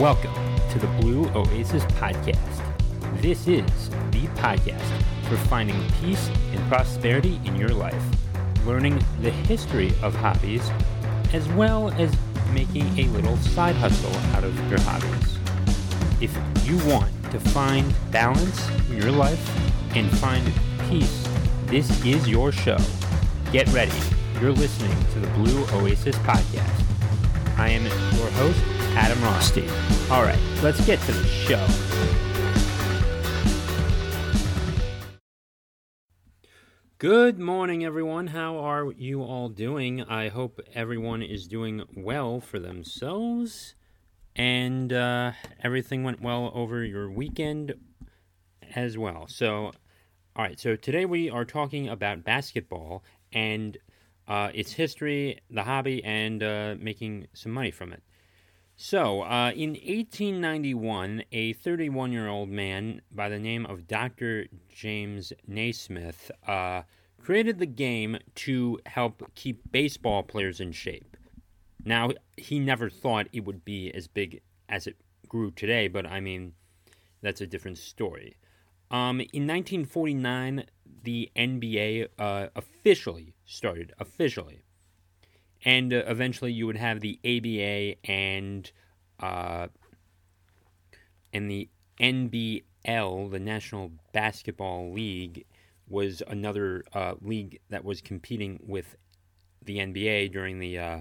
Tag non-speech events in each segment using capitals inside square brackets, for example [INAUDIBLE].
Welcome to the Blue Oasis Podcast. This is the podcast for finding peace and prosperity in your life, learning the history of hobbies, as well as making a little side hustle out of your hobbies. If you want to find balance in your life and find peace, this is your show. Get ready. You're listening to the Blue Oasis Podcast. I am your host, Adam Rothstein. All right, let's get to the show. Good morning, everyone. How are you all doing? I hope everyone is doing well for themselves and uh, everything went well over your weekend as well. So, all right, so today we are talking about basketball and uh, its history, the hobby, and uh, making some money from it. So, uh, in 1891, a 31 year old man by the name of Dr. James Naismith uh, created the game to help keep baseball players in shape. Now, he never thought it would be as big as it grew today, but I mean, that's a different story. Um, in 1949, the NBA uh, officially started, officially and uh, eventually you would have the ABA and uh, and the NBL, the National Basketball League, was another uh, league that was competing with the NBA during the uh,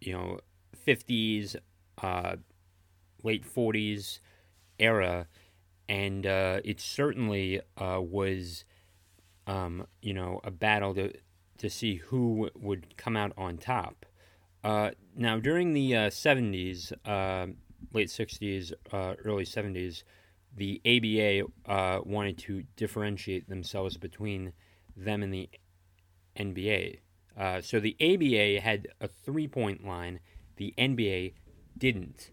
you know 50s, uh, late 40s era, and uh, it certainly was um, you know a battle to to see who would come out on top. Uh, now, during the uh, 70s, uh, late 60s, uh, early 70s, the ABA uh, wanted to differentiate themselves between them and the NBA. Uh, so the ABA had a three point line, the NBA didn't.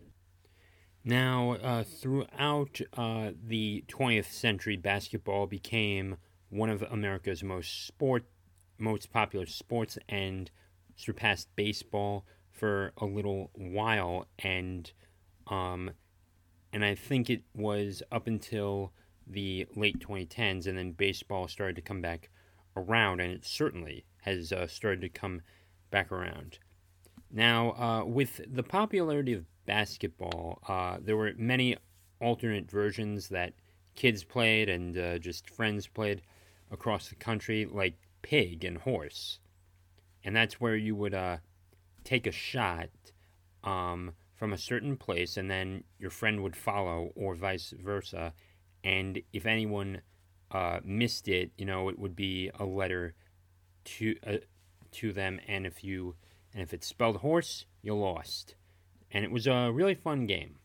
Now, throughout the 20th century, basketball became one of America's most sport most popular sports and surpassed baseball for a little while and um and I think it was up until the late 2010s and then baseball started to come back around and it certainly has uh, started to come back around. Now, uh, with the popularity of basketball, uh, there were many alternate versions that kids played and uh, just friends played across the country, like pig and horse. And that's where you would uh, take a shot um, from a certain place, and then your friend would follow, or vice versa. And if anyone uh, missed it, you know, it would be a letter to uh, to them. And if you and if it spelled horse, you lost. And it was a really fun game.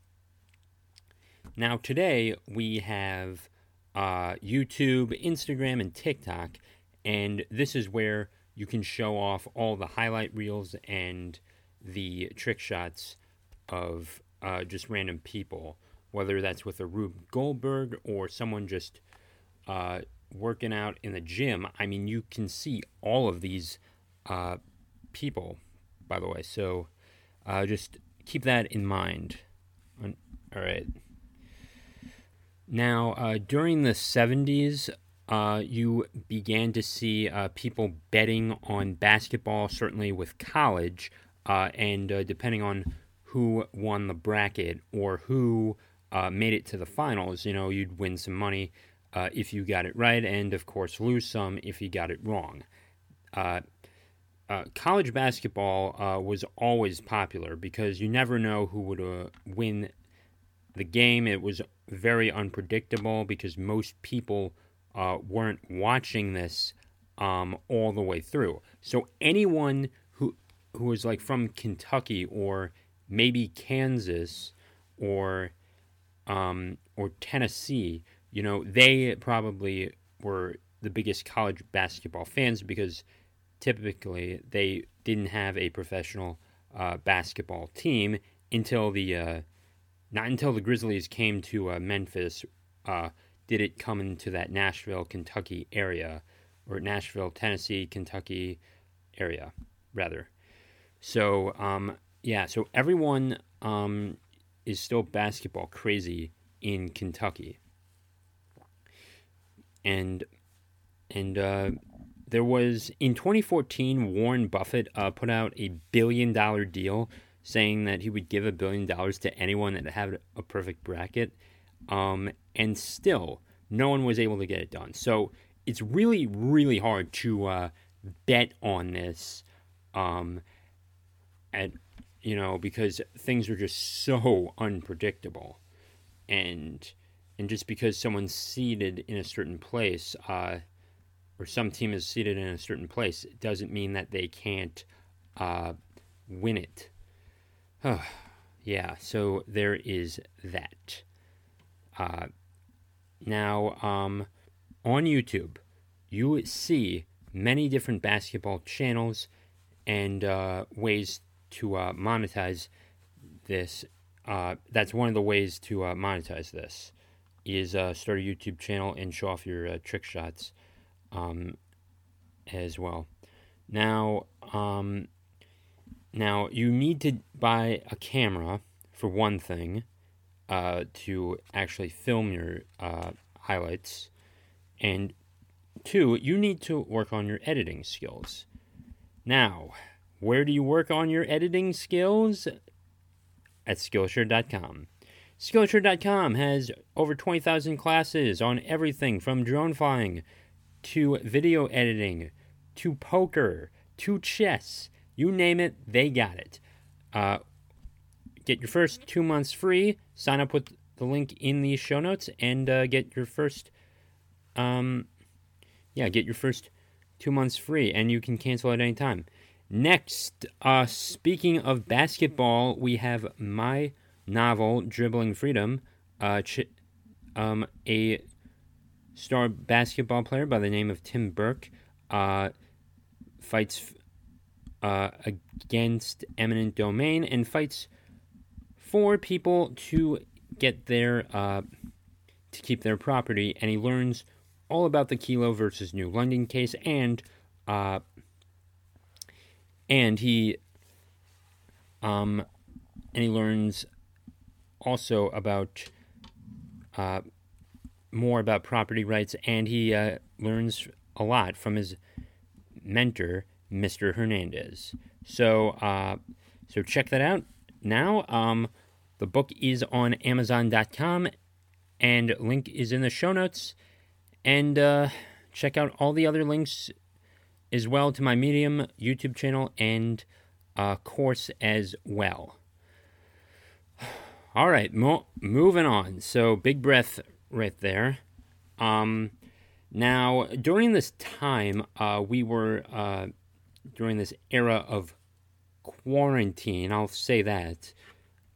Now today we have uh, YouTube, Instagram, and TikTok, and this is where you can show off all the highlight reels and the trick shots of uh, just random people, whether that's with a Rube Goldberg or someone just uh, working out in the gym. I mean, you can see all of these uh, people, by the way. So uh, just keep that in mind. All right. Now, uh, during the 70s, uh, you began to see uh, people betting on basketball, certainly with college, uh, and uh, depending on who won the bracket or who uh, made it to the finals, you know, you'd win some money uh, if you got it right, and of course, lose some if you got it wrong. college basketball was always popular because you never know who would win the game. It was very unpredictable because most people uh, weren't watching this um, all the way through. So anyone who who was like from Kentucky or maybe Kansas or um, or Tennessee, you know, they probably were the biggest college basketball fans because typically they didn't have a professional uh, basketball team until the uh, not until the Grizzlies came to uh, Memphis uh, did it come into that Nashville, Kentucky area, or Nashville, Tennessee, Kentucky area, rather. So, um, yeah, so everyone um, is still basketball crazy in Kentucky. And and uh, there was in 2014, Warren Buffett uh, put out a billion dollar deal saying that he would give a billion dollars to anyone that had a perfect bracket. Um, and still, no one was able to get it done. So it's really, really hard to uh, bet on this. Um, at you know because things are just so unpredictable, and and just because someone's seeded in a certain place, uh, or some team is seeded in a certain place, it doesn't mean that they can't uh, win it. [SIGHS] yeah, so there is that. Now, um, on YouTube, you see many different basketball channels and uh, ways to uh, monetize this. Uh, that's one of the ways to uh, monetize this is uh, start a YouTube channel and show off your uh, trick shots um, as well. Now, um, now you need to buy a camera for one thing uh, to actually film your uh, highlights, and two, you need to work on your editing skills. Now, where do you work on your editing skills? At Skillshare.com. Skillshare.com has over 20,000 classes on everything from drone flying to video editing to poker to chess. You name it, they got it. Uh, get your first two months free. Sign up with the link in the show notes and uh, get your first, um, yeah, get your first two months free, and you can cancel at any time. Next, uh, speaking of basketball, we have my novel, Dribbling Freedom. Uh, ch- um, a star basketball player by the name of Tim Burke uh, fights uh, against eminent domain and fights for people to get their uh, to keep their property, and he learns all about the Kelo versus New London case and uh, and he um, and he learns also about uh, more about property rights, and he uh, learns a lot from his mentor, Mr. Hernandez. So, uh, so check that out now. Um, the book is on Amazon.com, and link is in the show notes. And uh, check out all the other links as well to my Medium YouTube channel and uh, course as well. [SIGHS] All right, mo- moving on. So big breath right there. Um, now during this time, uh, we were uh, during this era of quarantine. I'll say that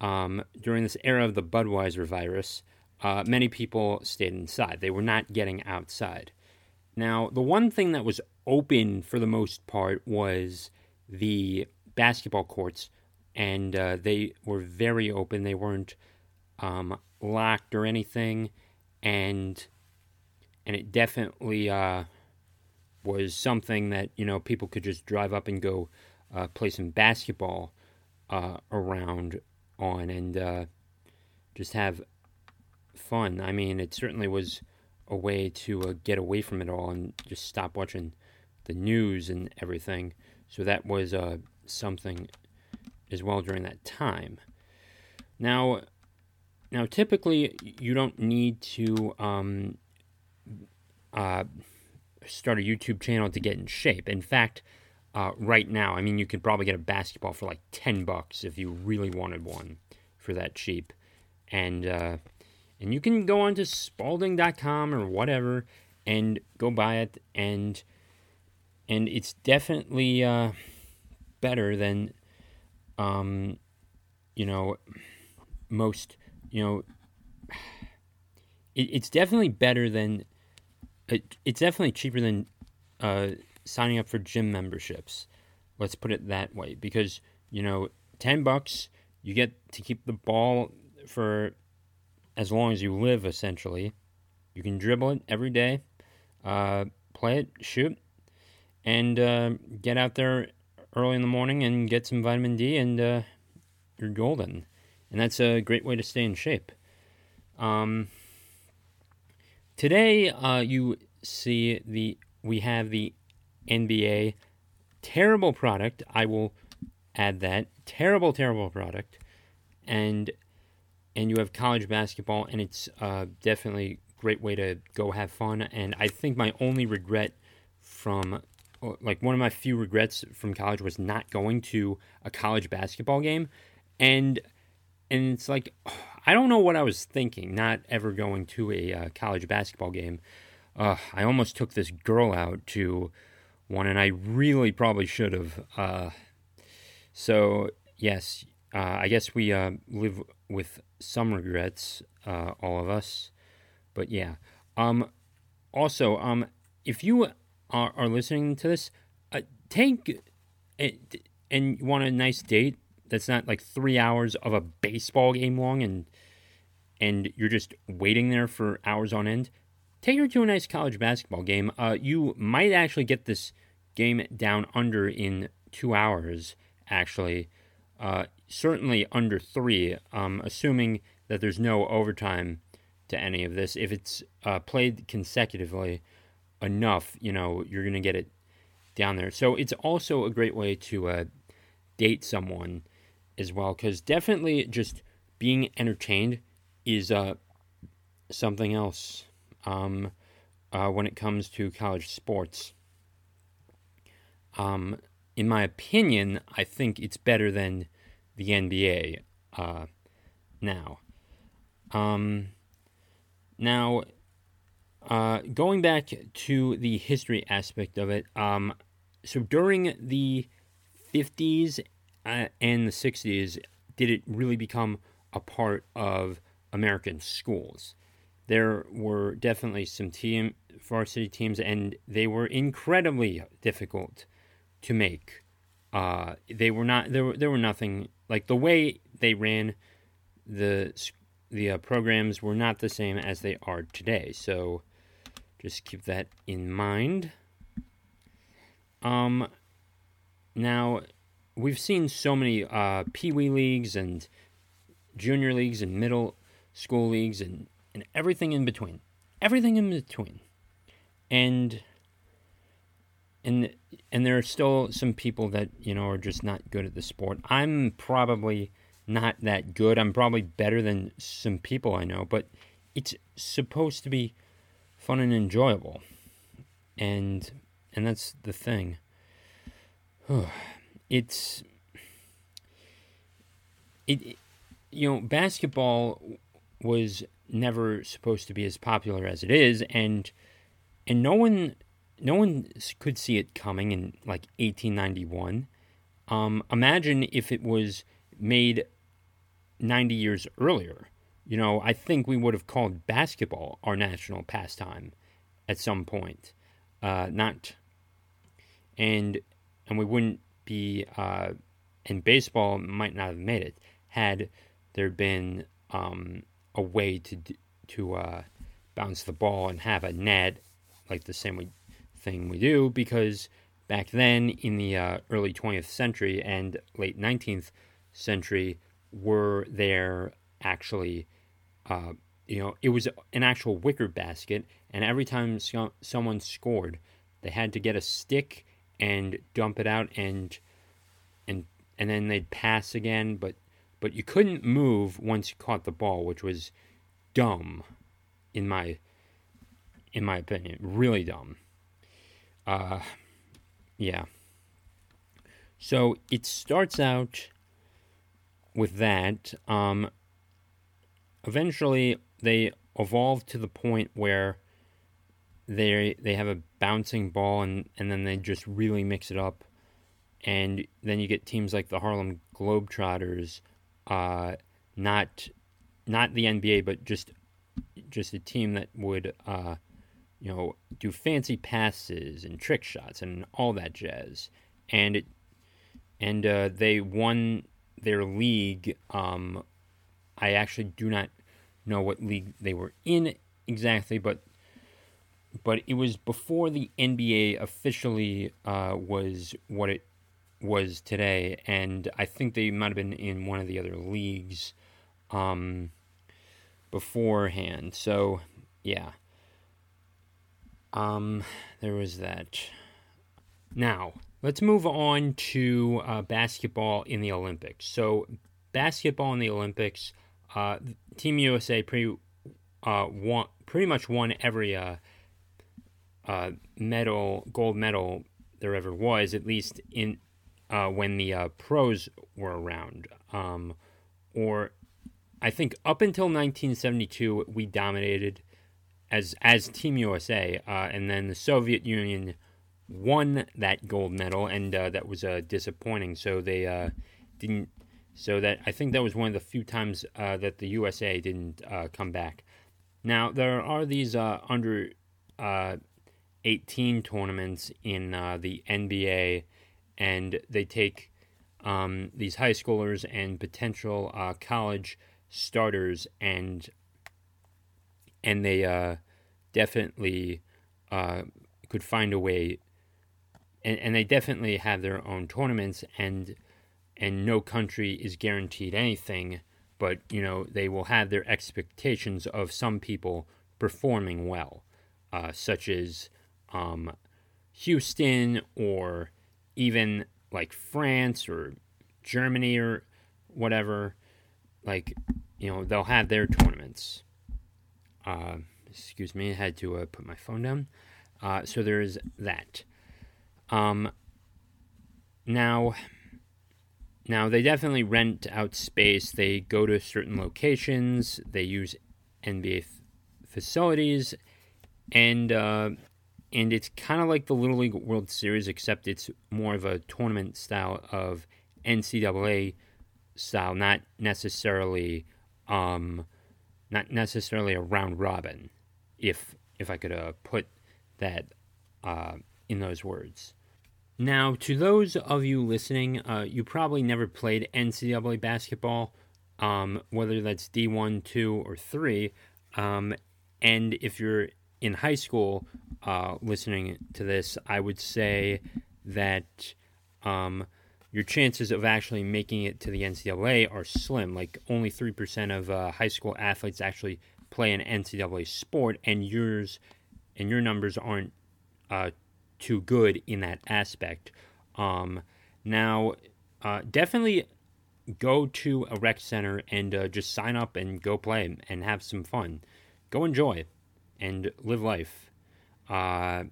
um, during this era of the Budweiser virus, uh, many people stayed inside. They were not getting outside. Now, the one thing that was open for the most part was the basketball courts, and uh, they were very open. They weren't um, locked or anything, and and it definitely uh, was something that you know people could just drive up and go uh, play some basketball uh, around on and uh, just have fun. I mean, it certainly was a way to uh, get away from it all and just stop watching the news and everything. So that was uh, something as well during that time. Now, now typically you don't need to um, uh, start a YouTube channel to get in shape. In fact, uh, right now, I mean, you could probably get a basketball for like ten bucks if you really wanted one for that cheap, and uh, and you can go onto Spalding.com or whatever and go buy it. And and it's definitely uh, better than um, you know most you know it, it's definitely better than it, it's definitely cheaper than uh, signing up for gym memberships let's put it that way because you know 10 bucks you get to keep the ball for as long as you live essentially you can dribble it every day uh, play it shoot and uh, get out there early in the morning and get some vitamin D, and uh, you're golden. and that's a great way to stay in shape. Um, today, uh, you see the we have the NBA terrible product. I will add that terrible, terrible product, and and you have college basketball, and it's uh, definitely great way to go have fun. And I think my only regret from like one of my few regrets from college was not going to a college basketball game and and it's like I don't know what I was thinking not ever going to a uh, college basketball game. Uh, I almost took this girl out to one, and I really probably should have. Uh, so yes, uh, I guess we uh, live with some regrets, uh, all of us. But yeah. Um. Also, um, if you are, are listening to this, take it and you want a nice date that's not like three hours of a baseball game long and and you're just waiting there for hours on end, take her to a nice college basketball game. Uh, you might actually get this game down under in two hours, actually. Uh, certainly under three, um, assuming that there's no overtime to any of this. If it's uh, played consecutively enough, you know, you're going to get it down there. So it's also a great way to uh, date someone as well, because definitely just being entertained is uh, something else um, uh, when it comes to college sports. Um, in my opinion, I think it's better than the NBA uh, now. Um, now, uh, going back to the history aspect of it, um, so during the 50s uh, and the 60s, did it really become a part of American schools? There were definitely some team varsity teams, and they were incredibly difficult to make. Uh, they were not there. Were, there were nothing like the way they ran the the uh, programs were not the same as they are today. So just keep that in mind. Um, now we've seen so many uh, pee wee leagues and junior leagues and middle school leagues and, and everything in between. Everything in between. And and and there are still some people that, you know, are just not good at the sport. I'm probably not that good. I'm probably better than some people I know, but it's supposed to be fun and enjoyable. And and that's the thing. [SIGHS] it's it you know basketball was never supposed to be as popular as it is and and no one no one could see it coming in like 1891 um, imagine if it was made 90 years earlier. You know i think we would have called basketball our national pastime at some point uh, not and and we wouldn't be uh, and baseball might not have made it had there been um, a way to to uh, bounce the ball and have a net like the same thing we do because back then in the uh, early 20th century and late 19th century were there actually uh, you know it was an actual wicker basket and every time so- someone scored they had to get a stick and dump it out and and and then they'd pass again, but but you couldn't move once you caught the ball, which was dumb in my in my opinion, really dumb. Uh yeah. So it starts out with that. Um, eventually, they evolve to the point where they they have a bouncing ball and, and then they just really mix it up. And then you get teams like the Harlem Globetrotters, uh, not not the NBA, but just just a team that would uh, you know do fancy passes and trick shots and all that jazz. And it and uh, they won their league. Um, I actually do not know what league they were in exactly, but but it was before the NBA officially uh, was what it was today, and I think they might have been in one of the other leagues um, beforehand. So yeah. Um, there was that. Now let's move on to uh, basketball in the Olympics. So basketball in the Olympics, uh, Team USA pretty uh, won, pretty much won every uh, uh, medal, gold medal there ever was, at least in uh, when the uh, pros were around. Um, or I think up until 1972, we dominated as as Team USA, uh, and then the Soviet Union won that gold medal, and uh, that was uh, disappointing. So they uh, didn't. So that I think that was one of the few times that the USA didn't come back. Now there are these under 18 tournaments in the NBA, and they take um, these high schoolers and potential college starters and and they uh, definitely uh, could find a way, and, and they definitely have their own tournaments, and and no country is guaranteed anything, but you know they will have their expectations of some people performing well, uh, such as um, Houston or even like France or Germany or whatever. Like you know they'll have their tournaments. Uh, excuse me, I had to uh, put my phone down. Uh, so there's that. Um, now, now they definitely rent out space. They go to certain locations. They use NBA f- facilities, and uh, and it's kind of like the Little League World Series, except it's more of a tournament style of NCAA style, not necessarily um, not necessarily a round robin, if if I could uh, put that uh, in those words. Now, to those of you listening, uh, you probably never played NCAA basketball, um, whether that's D1, 2, or 3. Um, and if you're in high school uh, listening to this, I would say that um, your chances of actually making it to the NCAA are slim. Like only three percent of uh, high school athletes actually play an NCAA sport, and yours and your numbers aren't uh, too good in that aspect. Um, now, uh, definitely go to a rec center and uh, just sign up and go play and have some fun. Go enjoy and live life, uh,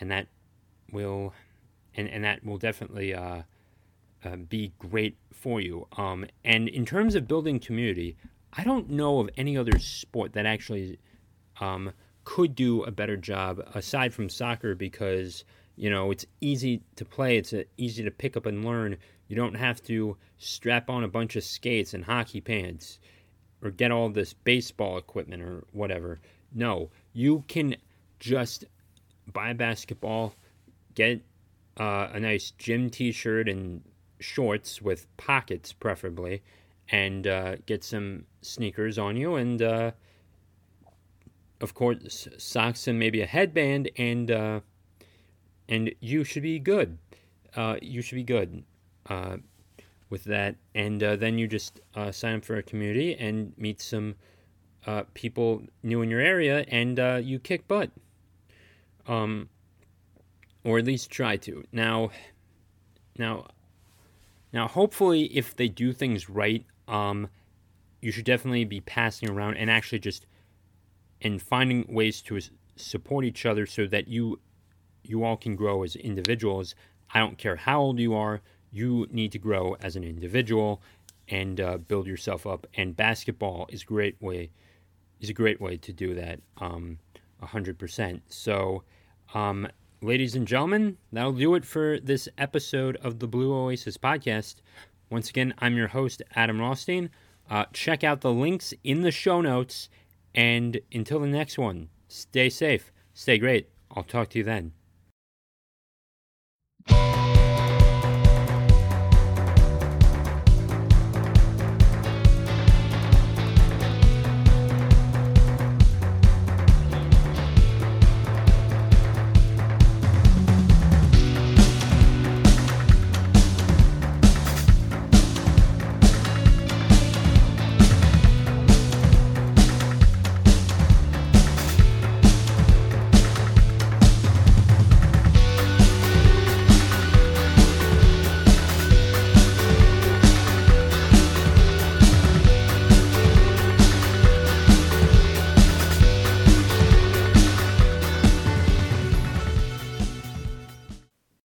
and that will and and that will definitely uh, uh, be great for you. Um, and in terms of building community, I don't know of any other sport that actually um, could do a better job aside from soccer because you know it's easy to play, it's uh, easy to pick up and learn. You don't have to strap on a bunch of skates and hockey pants or get all this baseball equipment or whatever. No, you can just buy a basketball, get uh, a nice gym T-shirt and shorts with pockets, preferably, and uh, get some sneakers on you, and uh, of course socks and maybe a headband, and uh, and you should be good. Uh, you should be good uh, with that, and then you just sign up for a community and meet some people new in your area, and you kick butt. Um, or at least try to. Now, now now, hopefully, if they do things right, um, you should definitely be passing around and actually just and finding ways to support each other so that you you all can grow as individuals. I don't care how old you are, you need to grow as an individual and uh, build yourself up. And basketball is a great way is a great way to do that. Um, 100%. So, um, ladies and gentlemen, that'll do it for this episode of the Blue Oasis podcast. Once again, I'm your host, Adam Rothstein. Uh, check out the links in the show notes. And until the next one, stay safe, stay great. I'll talk to you then.